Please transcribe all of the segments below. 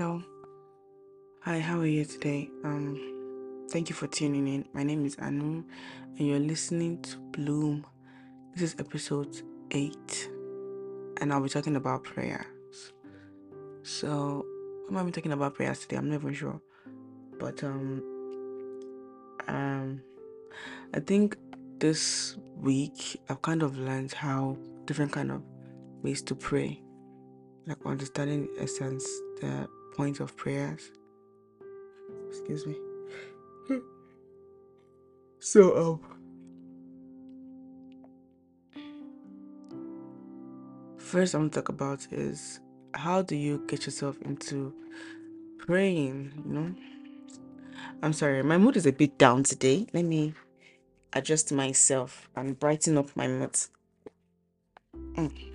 Hello. Hi, how are you today? Um, thank you for tuning in. My name is Anu, and you're listening to Bloom. This is episode eight, and I'll be talking about prayers. So, I be talking about prayers today? I'm not even sure, but um, um, I think this week I've kind of learned how different kind of ways to pray, like understanding essence, the point of prayers. Excuse me. So um first I want to talk about is how do you get yourself into praying, you know? I'm sorry, my mood is a bit down today. Let me adjust myself and brighten up my mood. Mm.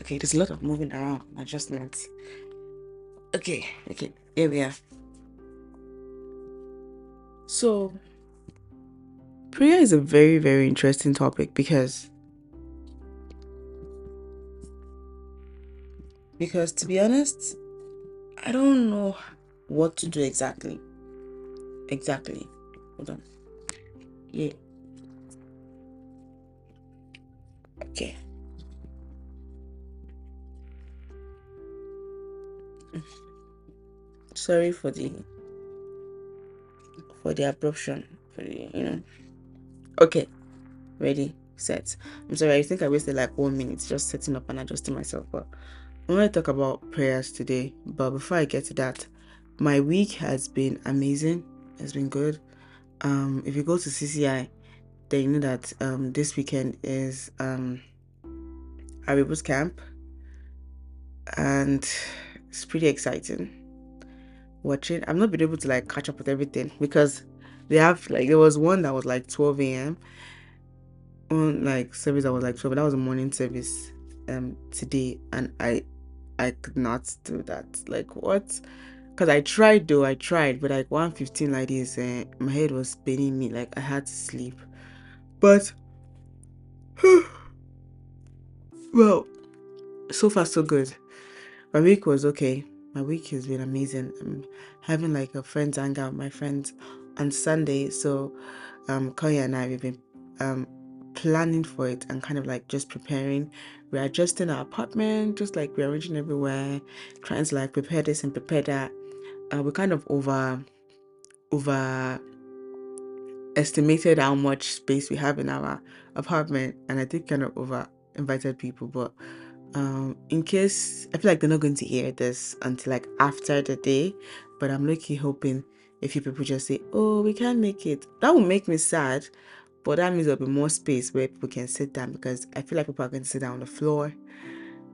Okay, there's a lot of moving around, adjustments. Okay, okay, here we are. So, prayer is a very, very interesting topic because because to be honest, I don't know what to do exactly. Exactly. Hold on. Yeah. Okay. Sorry for the for the abruption. For the you know. Okay. Ready, set. I'm sorry, I think I wasted like one minute just setting up and adjusting myself, but I'm going to talk about prayers today. But before I get to that, my week has been amazing. It's been good. Um, if you go to CCI, then you know that um, this weekend is um, Aribo's camp, and it's pretty exciting. Watching, I've not been able to like catch up with everything because they have like there was one that was like 12 a.m. on like service that was like 12. That was a morning service um today, and I I could not do that. Like what? Cause I tried though, I tried, but like 115 like this, uh, my head was spinning me. Like I had to sleep. But well, so far so good. My week was okay. My week has been amazing. I'm having like a friends hangout with my friends on Sunday. So um Koya and I we've been um planning for it and kind of like just preparing we're adjusting our apartment just like rearranging everywhere trying to like prepare this and prepare that uh, we kind of over over estimated how much space we have in our apartment and i think kind of over invited people but um in case i feel like they're not going to hear this until like after the day but i'm lucky hoping a few people just say oh we can't make it that would make me sad but that means there'll be more space where people can sit down because I feel like people are going to sit down on the floor.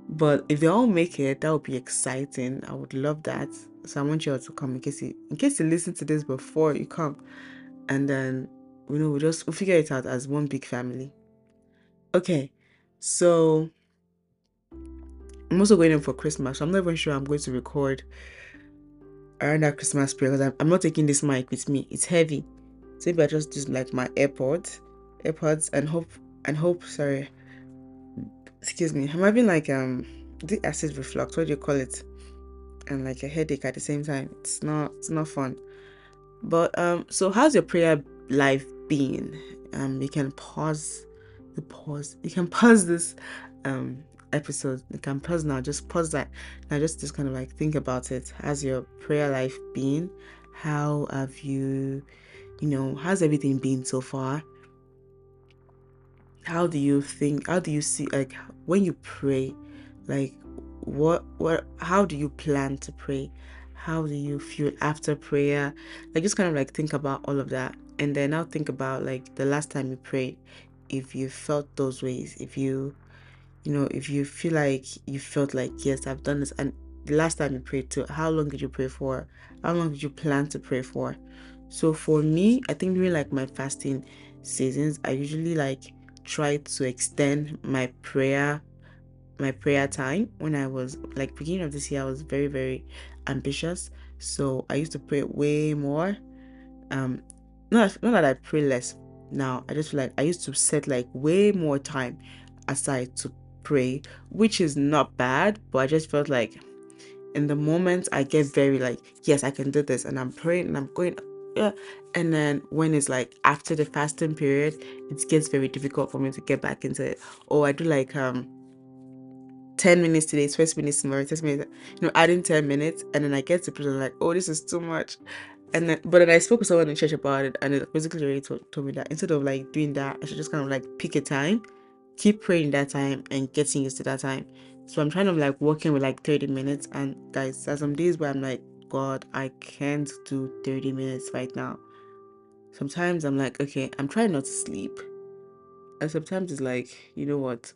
But if they all make it, that would be exciting. I would love that. So I want you all to come in case you in case you listen to this before you come. And then you know we'll just we'll figure it out as one big family. Okay. So I'm also going in for Christmas. So I'm not even sure I'm going to record around that Christmas period because I'm, I'm not taking this mic with me. It's heavy. So maybe I just use like my AirPods, AirPods, and hope and hope. Sorry, excuse me. I'm having like um the acid reflux. What do you call it? And like a headache at the same time. It's not it's not fun. But um, so how's your prayer life been? Um, you can pause the pause. You can pause this um episode. You can pause now. Just pause that. Now just just kind of like think about it. How's your prayer life been? How have you you know, how's everything been so far? How do you think? How do you see like when you pray? Like what what how do you plan to pray? How do you feel after prayer? Like just kind of like think about all of that and then I'll think about like the last time you prayed if you felt those ways if you you know if you feel like you felt like yes i've done this and the last time you prayed to, how long did you pray for? How long did you plan to pray for? So for me, I think during like my fasting seasons, I usually like try to extend my prayer my prayer time. When I was like beginning of this year I was very very ambitious. So I used to pray way more. Um not, not that I pray less now I just feel like I used to set like way more time aside to pray which is not bad but I just felt like in the moment I get very like, yes, I can do this, and I'm praying and I'm going, yeah. And then when it's like after the fasting period, it gets very difficult for me to get back into it. Or I do like um 10 minutes today, 20 minutes tomorrow, 10 minutes, you know, adding 10 minutes, and then I get to prison like, oh, this is too much. And then, but then I spoke with someone in church about it, and it basically told, told me that instead of like doing that, I should just kind of like pick a time, keep praying that time, and getting used to that time. So I'm trying to like working with like 30 minutes, and guys, there's some days where I'm like, God, I can't do 30 minutes right now. Sometimes I'm like, okay, I'm trying not to sleep. And sometimes it's like, you know what?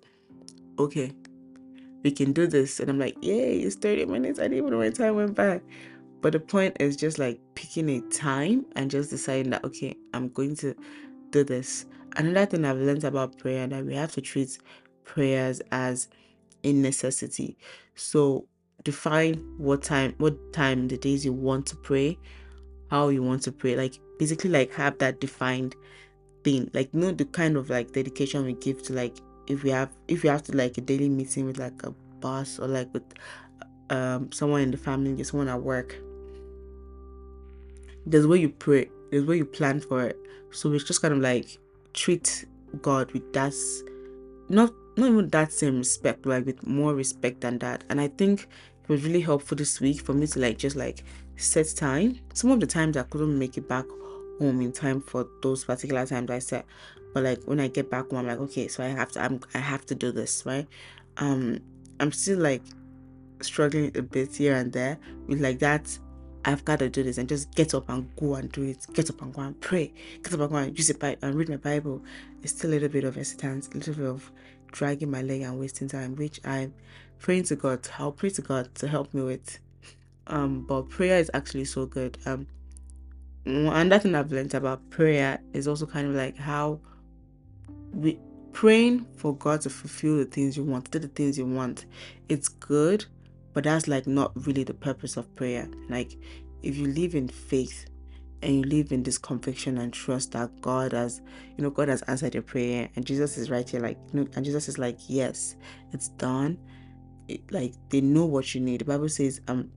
Okay, we can do this. And I'm like, yay, it's 30 minutes. I didn't even know when time went by. But the point is just like picking a time and just deciding that, okay, I'm going to do this. Another thing I've learned about prayer that we have to treat prayers as a necessity. So define what time, what time the days you want to pray, how you want to pray. Like basically like have that defined thing. Like you know the kind of like dedication we give to like if we have if you have to like a daily meeting with like a boss or like with um someone in the family, someone at work. There's where you pray, there's where you plan for it. So it's just kind of like treat God with that not not even that same respect, like with more respect than that. And I think it was really helpful this week for me to like just like set time. Some of the times I couldn't make it back home in time for those particular times I set. But like when I get back home, I'm like, okay, so I have to I'm I have to do this, right? Um I'm still like struggling a bit here and there with like that I've got to do this and just get up and go and do it. Get up and go and pray. Get up and go and use it by and read my Bible. It's still a little bit of hesitance, a little bit of dragging my leg and wasting time, which I'm praying to God. I'll pray to God to help me with. Um, but prayer is actually so good. Um, another thing I've learned about prayer is also kind of like how we praying for God to fulfill the things you want, do the things you want. It's good, but that's like not really the purpose of prayer. Like if you live in faith and you live in this conviction and trust that God has, you know, God has answered your prayer and Jesus is right here, like, you know, and Jesus is like, yes, it's done. It, like they know what you need. The Bible says, um,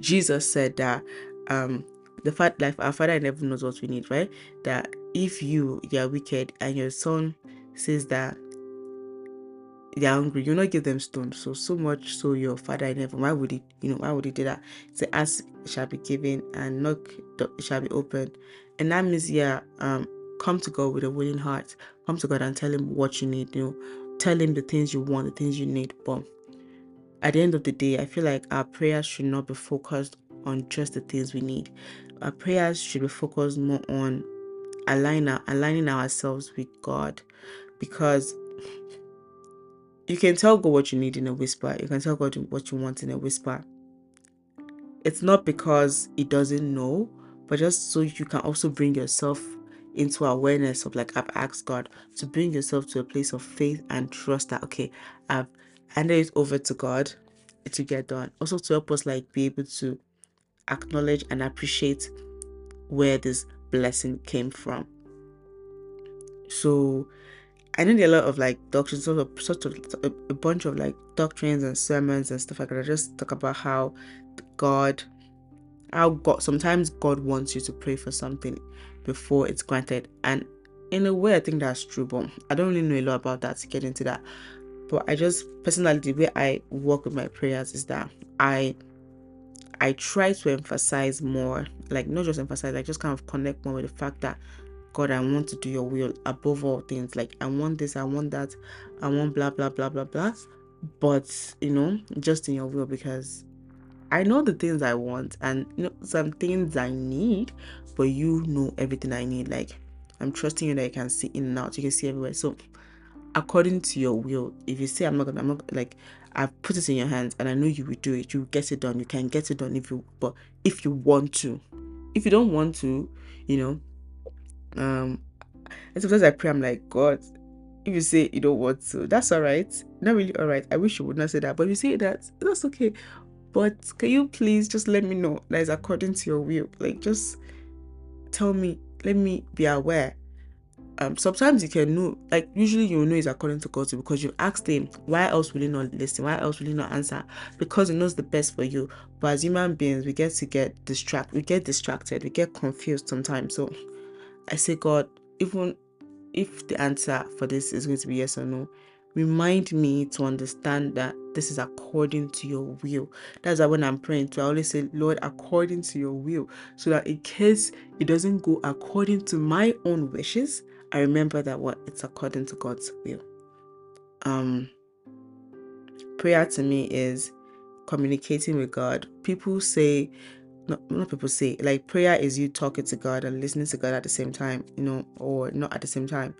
Jesus said that, um, the fact like our father never knows what we need, right? That if you you are wicked and your son says that they're hungry, you not give them stones. So so much so your father in heaven. Why would he you know why would he do that? Say ask shall be given and knock shall be opened. And that means yeah, um come to God with a willing heart. Come to God and tell him what you need, you know, tell him the things you want, the things you need. But at the end of the day, I feel like our prayers should not be focused on just the things we need. Our prayers should be focused more on align, aligning ourselves with God because you can tell God what you need in a whisper. You can tell God what you want in a whisper. It's not because He doesn't know, but just so you can also bring yourself into awareness of like I've asked God to bring yourself to a place of faith and trust that okay, I've handed it over to God to get done. Also to help us like be able to acknowledge and appreciate where this blessing came from. So I know there are a lot of like doctrines, sort of, sort of a, bunch of like doctrines and sermons and stuff like that. I just talk about how God, how God, sometimes God wants you to pray for something before it's granted. And in a way, I think that's true, but I don't really know a lot about that to get into that. But I just personally, the way I work with my prayers is that I I try to emphasize more, like not just emphasize, like just kind of connect more with the fact that God, I want to do your will above all things. Like I want this, I want that, I want blah blah blah blah blah. But you know, just in your will because I know the things I want and you know some things I need, but you know everything I need. Like I'm trusting you that you can see in and out, you can see everywhere. So according to your will, if you say I'm not gonna, I'm not like I've put it in your hands and I know you will do it, you get it done. You can get it done if you but if you want to. If you don't want to, you know, um and sometimes I pray, I'm like, God, if you say you don't want to, that's all right. Not really all right. I wish you would not say that, but if you say that, that's okay. But can you please just let me know that is according to your will? Like just tell me, let me be aware. um, sometimes you can know, like usually you know it's according to God because you asked him, why else will he not listen? Why else will he not answer? Because he knows the best for you. But as human beings, we get to get distracted, we get distracted, we get confused sometimes. So I say, God, even if the answer for this is going to be yes or no, remind me to understand that this is according to your will. That's why when I'm praying to, I always say, Lord, according to your will. So that in case it doesn't go according to my own wishes, I remember that what it's according to God's will. Um prayer to me is communicating with God. People say not, not people say like prayer is you talking to God and listening to God at the same time, you know, or not at the same time.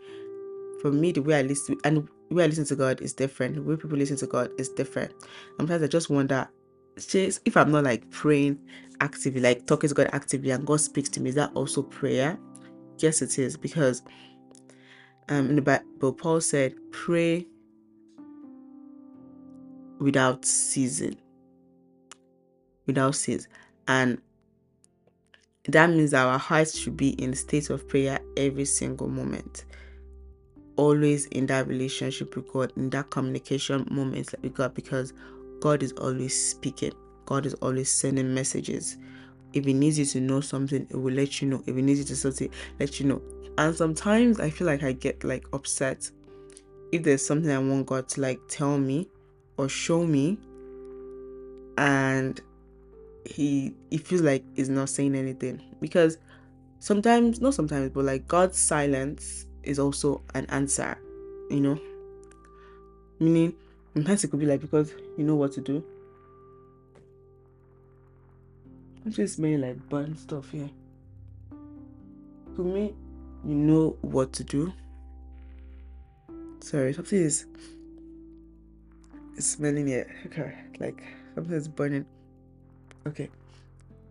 For me, the way I listen and the way I listen to God is different. The way people listen to God is different. Sometimes I just wonder, if I'm not like praying actively, like talking to God actively, and God speaks to me, is that also prayer? Yes, it is because um, in the Bible, Paul said, pray without ceasing. Without cease. And that means our hearts should be in state of prayer every single moment. Always in that relationship with God, in that communication moment with God, because God is always speaking. God is always sending messages. If He needs you to know something, it will let you know. If He needs you to something, let you know. And sometimes I feel like I get like upset if there's something I want God to like tell me or show me, and he he feels like he's not saying anything. Because sometimes not sometimes but like god's silence is also an answer you know? Meaning sometimes it could be like because you know what to do. I'm just mainly like burn stuff here. To me you know what to do. Sorry something is smelling it okay like something is burning okay.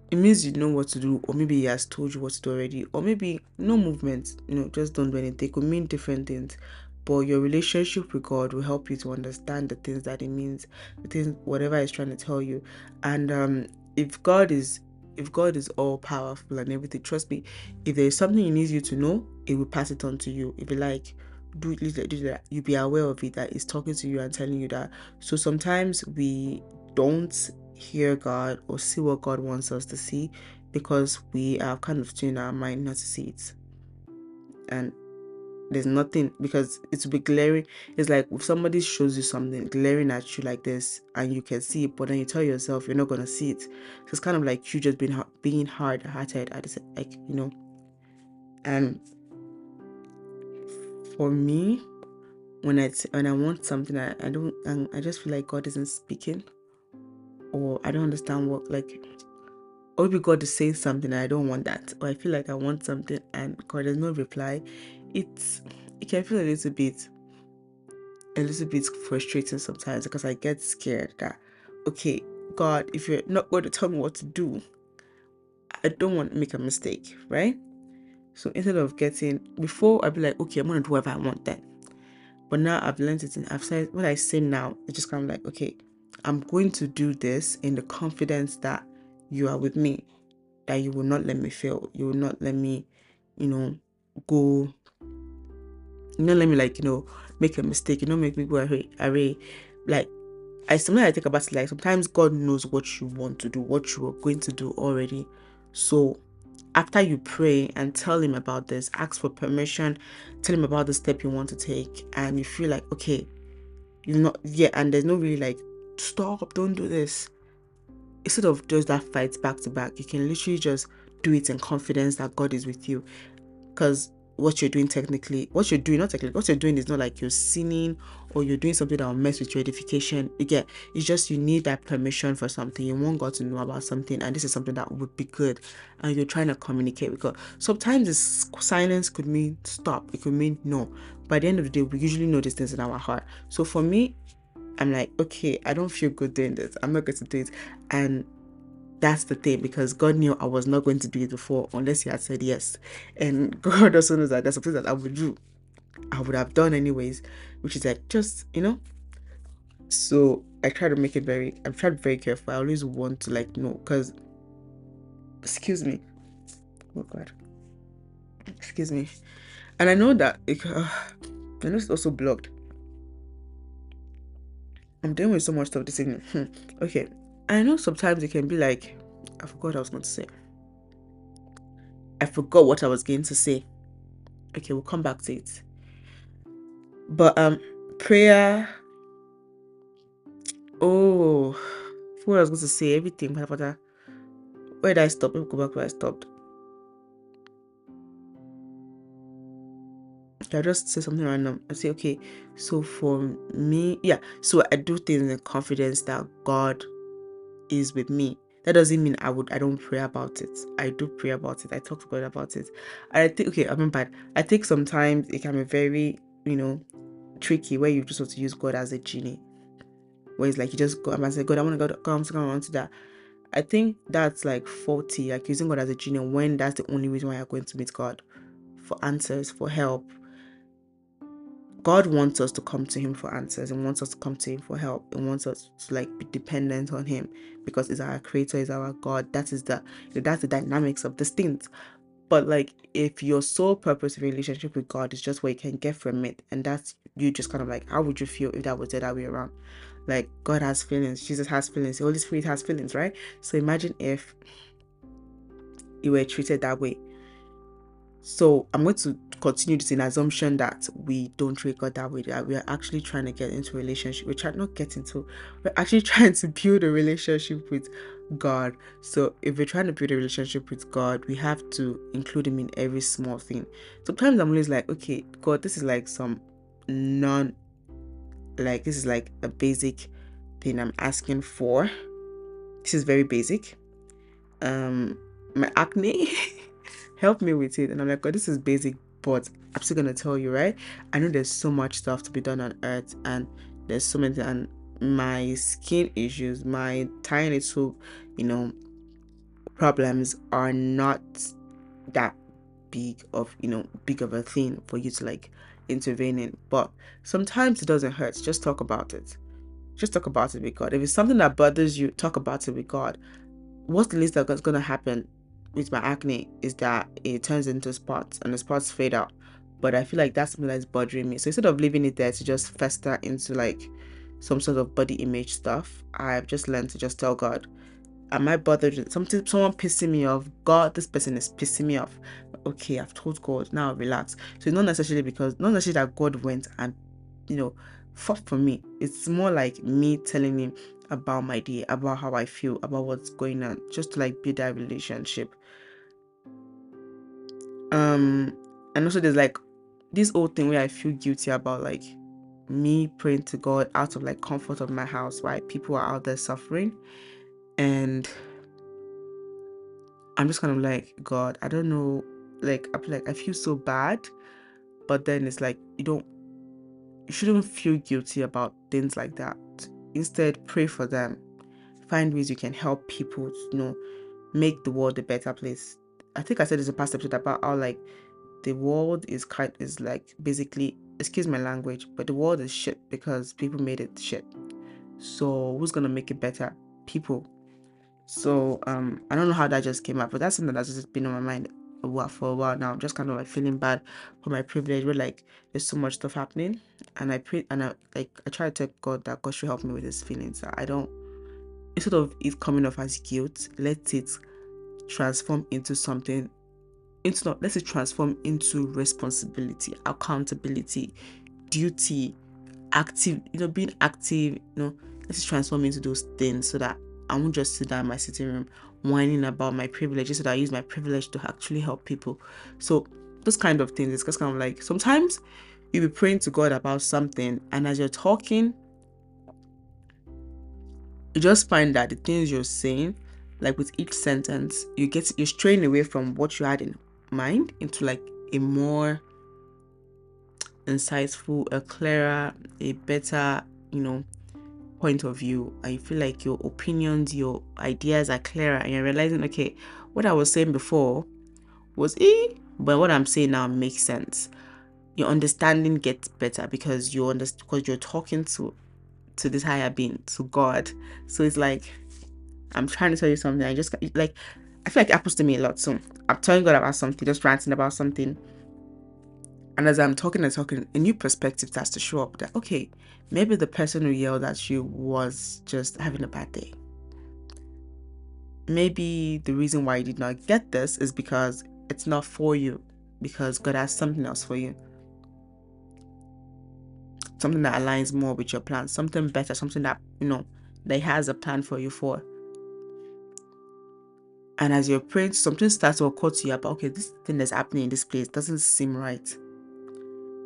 It means you know what to do or maybe he has told you what to do already or maybe no movement you know just don't do anything. It could mean different things. But your relationship with god will help you to understand the things that it means the things whatever he's trying to tell you. And um if god is if god is all powerful and everything trust me if there is something he needs you to know it will pass it on to you. If you like do it do that. You be aware of it that he's talking to you and telling you that. So sometimes we don't hear God or see what God wants us to see because we are kind of tuned our mind not to see it. And there's nothing because it's be glaring. It's like if somebody shows you something glaring at you like this and you can see it, but then you tell yourself you're not gonna see it. So it's kind of like you just being being hard hearted at the like you know. And for me, when I when I want something, I, I don't um, I just feel like God isn't speaking or I don't understand what like or maybe God is saying something I don't want that, or I feel like I want something and God has no reply, it's it can feel a little bit a little bit frustrating sometimes because I get scared that okay, God, if you're not going to tell me what to do, I don't want to make a mistake, right? So instead of getting before I'd be like, okay, I'm gonna do whatever I want then. But now I've learned it and I've said what I say now, it's just kind of like, okay, I'm going to do this in the confidence that you are with me, that you will not let me fail. You will not let me, you know, go. You not let me like you know make a mistake. You don't make me go array array. Like I sometimes I think about it like sometimes God knows what you want to do, what you are going to do already. So after you pray and tell him about this, ask for permission, tell him about the step you want to take, and you feel like okay, you're not yeah, and there's no really like stop, don't do this. Instead of just that fight back to back, you can literally just do it in confidence that God is with you. Because what you're doing technically, what you're doing, not technically, what you're doing is not like you're sinning or you're doing something that will mess with your edification. Again, it's just you need that permission for something. You want God to know about something, and this is something that would be good. And you're trying to communicate with God. Sometimes this silence could mean stop, it could mean no. By the end of the day, we usually know these things in our heart. So for me, I'm like, okay, I don't feel good doing this. I'm not going to do it. And that's the thing because God knew I was not going to do it before unless He had said yes. And God also knows that there's something that I would do. I would have done anyways, which is like just, you know. So I try to make it very, trying to be very careful. I always want to like know because, excuse me. Oh God. Excuse me. And I know that uh, I know it's also blocked. I'm dealing with so much stuff this evening. Hmm. Okay. I know sometimes it can be like, I forgot I was going to say. I forgot what I was going to say. Okay, we'll come back to it. But um, prayer. Oh, what I was going to say, everything. Where did I stop? Let me go back where I stopped. I just say something random. I say, okay, so for me, yeah, so I do things in confidence that God is with me. That doesn't mean I would I don't pray about it. I do pray about it. I talk to God about it. I think okay, I mean bad. I think sometimes it can be very, you know, tricky where you just want to use God as a genie. Where it's like you just go and say, God, I want to go come, come on to that. I think that's like faulty, like using God as a genie when that's the only reason why you're going to meet God for answers, for help, God wants us to come to Him for answers and wants us to come to Him for help and wants us to like be dependent on Him because He's our Creator, He's our God. That is the that's the dynamics of these things. But like if your sole purpose relationship with God is just what you can get from it, and that's you just kind of like, how would you feel if that was the other way around? Like God has feelings, Jesus has feelings, the Holy Spirit has feelings, right? So imagine if you were treated that way. So I'm going to continue to this in assumption that we don't God that way. That we are actually trying to get into relationship. We're trying not get into. We're actually trying to build a relationship with God. So if we're trying to build a relationship with God, we have to include Him in every small thing. Sometimes I'm always like, okay, God, this is like some non, like this is like a basic thing I'm asking for. This is very basic. Um, my acne. help me with it. And I'm like, God, this is basic, but I'm still gonna tell you, right? I know there's so much stuff to be done on earth, and there's so many, and my skin issues, my tiny little, you know, problems are not that big of, you know, big of a thing for you to like intervene in. But sometimes it doesn't hurt. Just talk about it. Just talk about it with God. If it's something that bothers you, talk about it with God. What's the least that's gonna happen? With my acne is that it turns into spots and the spots fade out. But I feel like that's something that's bothering me. So instead of leaving it there to just fester into like some sort of body image stuff, I've just learned to just tell God, Am I bothered? Something someone pissing me off. God, this person is pissing me off. Okay, I've told God, now relax. So it's not necessarily because not necessarily that God went and you know fought for me. It's more like me telling him about my day, about how I feel, about what's going on, just to like build that relationship um and also there's like this old thing where i feel guilty about like me praying to god out of like comfort of my house why people are out there suffering. And i'm just kind of like god i don't know like i like i feel so bad. But then it's like you don't you shouldn't feel guilty about things like that. Instead pray for them. Find ways you can help people you know make the world a better place I think I said this in past episode about how like the world is kind is like basically excuse my language, but the world is shit because people made it shit. So who's gonna make it better? People. So um I don't know how that just came up, but that's something that's just been on my mind a while for a while now. I'm just kind of like feeling bad for my privilege where like there's so much stuff happening and I pray and I like I try to tell God that God should help me with his feelings. I don't instead of it coming off as guilt, let it transform into something into not let's say transform into responsibility accountability duty active you know being active you know let's transform into those things so that i won't just sit down in my sitting room whining about my privileges so that i use my privilege to actually help people. So those kind of things it's just kind of like sometimes you'll be praying to god about something and as you're talking you just find that the things you're saying like with each sentence you get you're straying away from what you had in mind into like a more insightful a clearer a better you know point of view. You feel like your opinions your ideas are clearer and you're realizing okay what i was saying before was e but what i'm saying now makes sense. Your understanding gets better because you understand because you're talking to to this higher being to god. So it's like I'm trying to tell you something. I just like I feel like it happens to me a lot. So I'm telling God about something, just ranting about something. And as I'm talking and talking, a new perspective starts to show up that, okay, maybe the person who yelled at you was just having a bad day. Maybe the reason why you did not get this is because it's not for you, because God has something else for you. Something that aligns more with your plan, something better, something that, you know, that has a plan for you for. And as you're praying, something starts to occur to you about, okay, this thing that's happening in this place doesn't seem right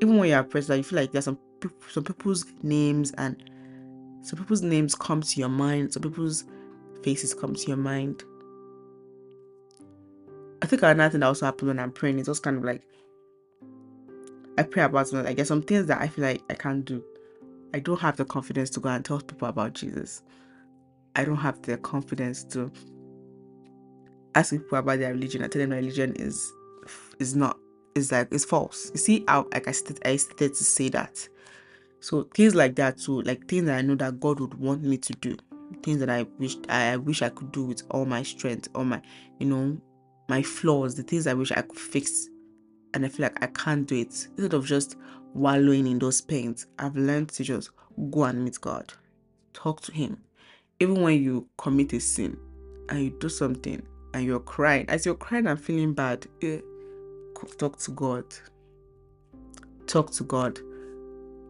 even when you're praying, you feel like there's some some people's names and some people's names come to your mind, some people's faces come to your mind. I think another thing that also happens when I'm praying is just kind of like I pray about something. Like there's some things that I feel like I can't do. I don't have the confidence to go and tell people about Jesus. I don't have the confidence to ask people about their religion. I tell them my religion is is not is like it's false. You see how like I started, I started to say that. So things like that too, like things that I know that God would want me to do, things that I wish I wish I could do with all my strength, all my you know, my flaws, the things I wish I could fix, and I feel like I can't do it. Instead of just wallowing in those pains, I've learned to just go and meet God, talk to Him. Even when you commit a sin and you do something and you're crying, as you're crying and feeling bad, eh, talk to God. Talk to God.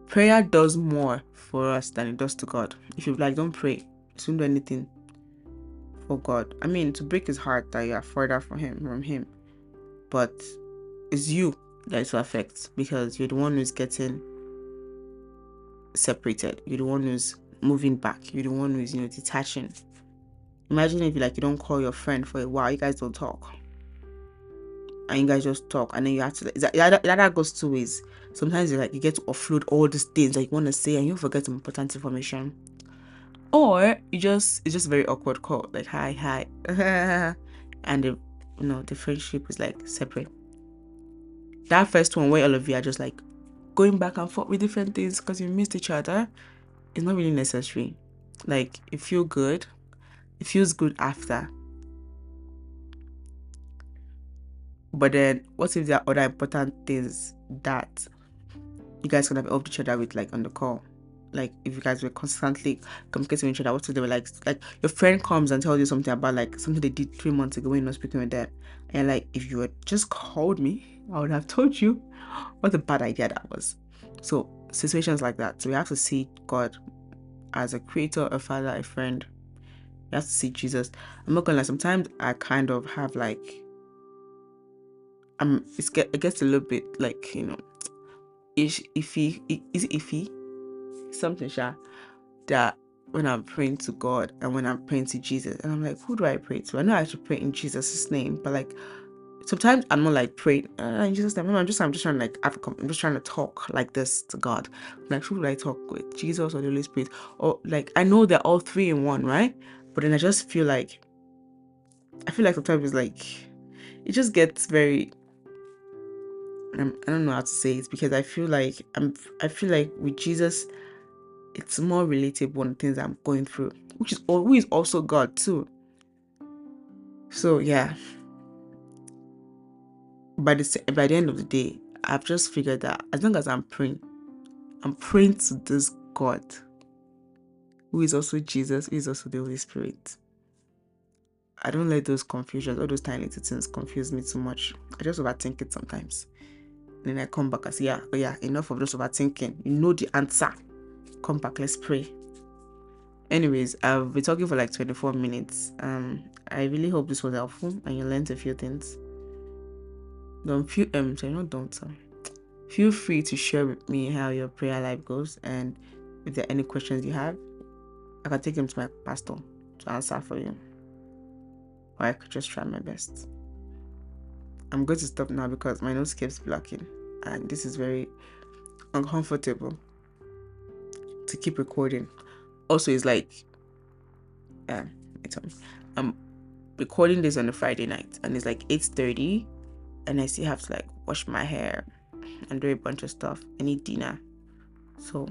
Prayer does more for us than it does to God. If you like, don't pray. Don't do anything for God. I mean, to break his heart that you are further from him, from him. But it's you that it affects because you're the one who's getting separated. You're the one who's moving back. You're the one who's, you know, detaching. Imagine if you like you don't call your friend for a while, you guys don't talk. And you guys just talk and then you have to like that, that, goes two ways. Sometimes you like you get to offload all these things that you want to say and you forget some important information. Or you just it's just very awkward call like hi hi. And the you know the friendship is like separate. That first one where all of you are just like going back and forth with different things because you missed each other is not really necessary. Like it feel good it feels good after But then, what if there are other important things that you guys can have helped each other with, like on the call? Like if you guys were constantly communicating with each other, what if they were like, like your friend comes and tells you something about like something they did three months ago when you're not speaking with them, and like if you had just called me, I would have told you what a bad idea that was. So situations like that. So we have to see God as a creator, a father, a friend. We have to see Jesus. I'm not gonna lie. Sometimes I kind of have like um it's get it gets a little bit like you know ish iffy is it iffy? Something sure that when I'm praying to God and when I'm praying to Jesus and I'm like who do I pray to? I know I should pray in Jesus' name but like sometimes I'm not like praying uh, in Jesus' name. I'm just I'm just trying to like I'm just trying to talk like this to God. Like who do I talk with? Jesus or the Holy Spirit? Or like I know they're all three in one right but then I just feel like I feel like sometimes it's like it just gets very I'm, I don't know how to say it because I feel like I'm I feel like with Jesus it's more relatable on things I'm going through, which is is also God too. So yeah. By the by the end of the day, I've just figured that as long as I'm praying, I'm praying to this God, who is also Jesus, who is also the Holy Spirit. I don't let those confusions, all those tiny little things confuse me too much. I just overthink it sometimes. Then I come back and say, yeah, oh yeah, enough of those overthinking. You know the answer. Come back, let's pray. Anyways, I've been talking for like 24 minutes. Um, I really hope this was helpful and you learned a few things. Don't feel um sorry, not don't feel free to share with me how your prayer life goes and if there are any questions you have, I can take him to my pastor to answer for you. Or I could just try my best. I'm going to stop now because my nose keeps blocking and this is very uncomfortable to keep recording. Also, it's like, um, I'm recording this on a Friday night and it's like 8:30 and I still have to like wash my hair and do a bunch of stuff. I need dinner. So,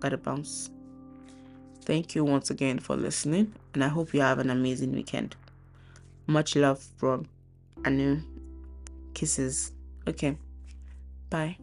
gotta bounce. Thank you once again for listening and I hope you have an amazing weekend. Much love from Anu. Kisses. Okay. Bye.